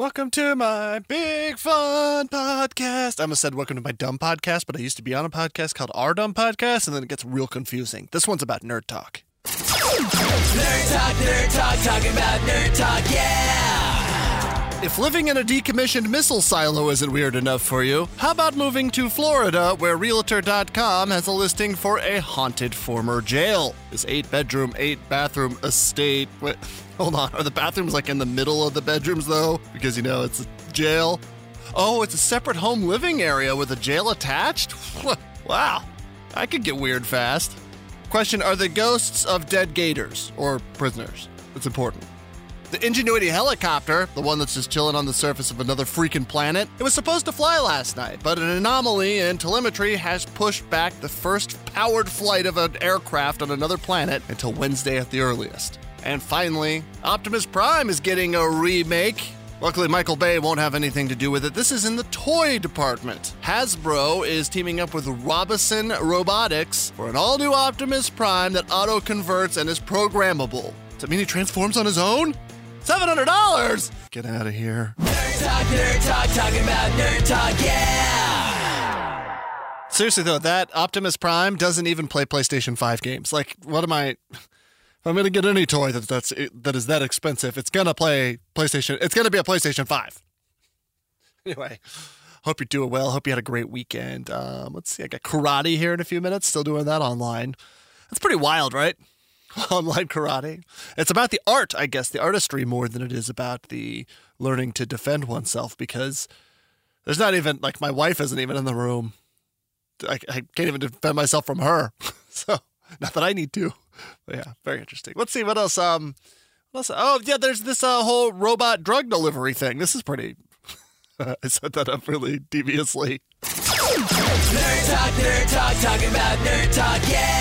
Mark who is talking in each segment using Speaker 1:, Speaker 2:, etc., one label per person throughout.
Speaker 1: Welcome to my big fun podcast. I almost said welcome to my dumb podcast, but I used to be on a podcast called Our Dumb Podcast, and then it gets real confusing. This one's about nerd talk.
Speaker 2: Nerd talk, nerd talk, talking about nerd talk!
Speaker 1: If living in a decommissioned missile silo isn't weird enough for you, how about moving to Florida, where Realtor.com has a listing for a haunted former jail? This eight bedroom, eight bathroom estate. Wait, hold on. Are the bathrooms like in the middle of the bedrooms, though? Because, you know, it's a jail. Oh, it's a separate home living area with a jail attached? wow. I could get weird fast. Question Are the ghosts of dead gators or prisoners? It's important. The Ingenuity helicopter, the one that's just chilling on the surface of another freaking planet, it was supposed to fly last night, but an anomaly in telemetry has pushed back the first powered flight of an aircraft on another planet until Wednesday at the earliest. And finally, Optimus Prime is getting a remake. Luckily, Michael Bay won't have anything to do with it. This is in the toy department. Hasbro is teaming up with Robosen Robotics for an all new Optimus Prime that auto converts and is programmable. Does that mean he transforms on his own? $700! Get out of here.
Speaker 2: Nerd talk, nerd talk, talking about nerd talk, yeah!
Speaker 1: Seriously, though, that Optimus Prime doesn't even play PlayStation 5 games. Like, what am I. If I'm going to get any toy that, that's, that is that expensive, it's going to play PlayStation. It's going to be a PlayStation 5. Anyway, hope you're doing well. Hope you had a great weekend. Um, let's see. I got karate here in a few minutes. Still doing that online. That's pretty wild, right? online karate. It's about the art, I guess, the artistry more than it is about the learning to defend oneself because there's not even, like, my wife isn't even in the room. I, I can't even defend myself from her. so, not that I need to. But yeah, very interesting. Let's see what else. Um, what else? Oh, yeah, there's this uh, whole robot drug delivery thing. This is pretty. I set that up really deviously.
Speaker 2: Nerd talk, nerd talk, talking about nerd talk, yeah!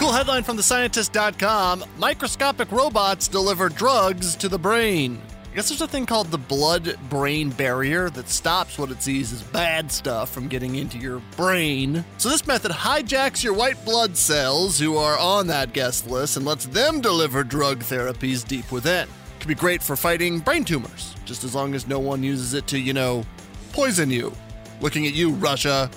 Speaker 1: Cool headline from thescientist.com Microscopic robots deliver drugs to the brain. I guess there's a thing called the blood brain barrier that stops what it sees as bad stuff from getting into your brain. So, this method hijacks your white blood cells who are on that guest list and lets them deliver drug therapies deep within. It can be great for fighting brain tumors, just as long as no one uses it to, you know, poison you. Looking at you, Russia.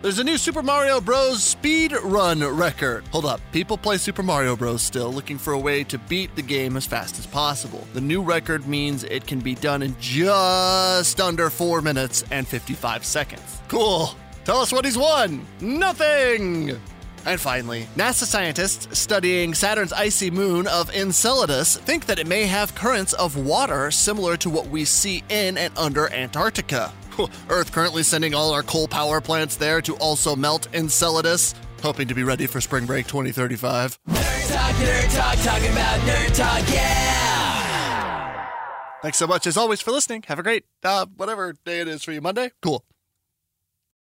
Speaker 1: There's a new Super Mario Bros. speed run record. Hold up, people play Super Mario Bros. still, looking for a way to beat the game as fast as possible. The new record means it can be done in just under 4 minutes and 55 seconds. Cool. Tell us what he's won. Nothing! And finally, NASA scientists studying Saturn's icy moon of Enceladus think that it may have currents of water similar to what we see in and under Antarctica. Earth currently sending all our coal power plants there to also melt Enceladus, hoping to be ready for spring break 2035.
Speaker 2: Nerd talk, nerd talk, talking about nerd talk, yeah!
Speaker 1: Thanks so much as always for listening. Have a great uh, whatever day it is for you. Monday? Cool.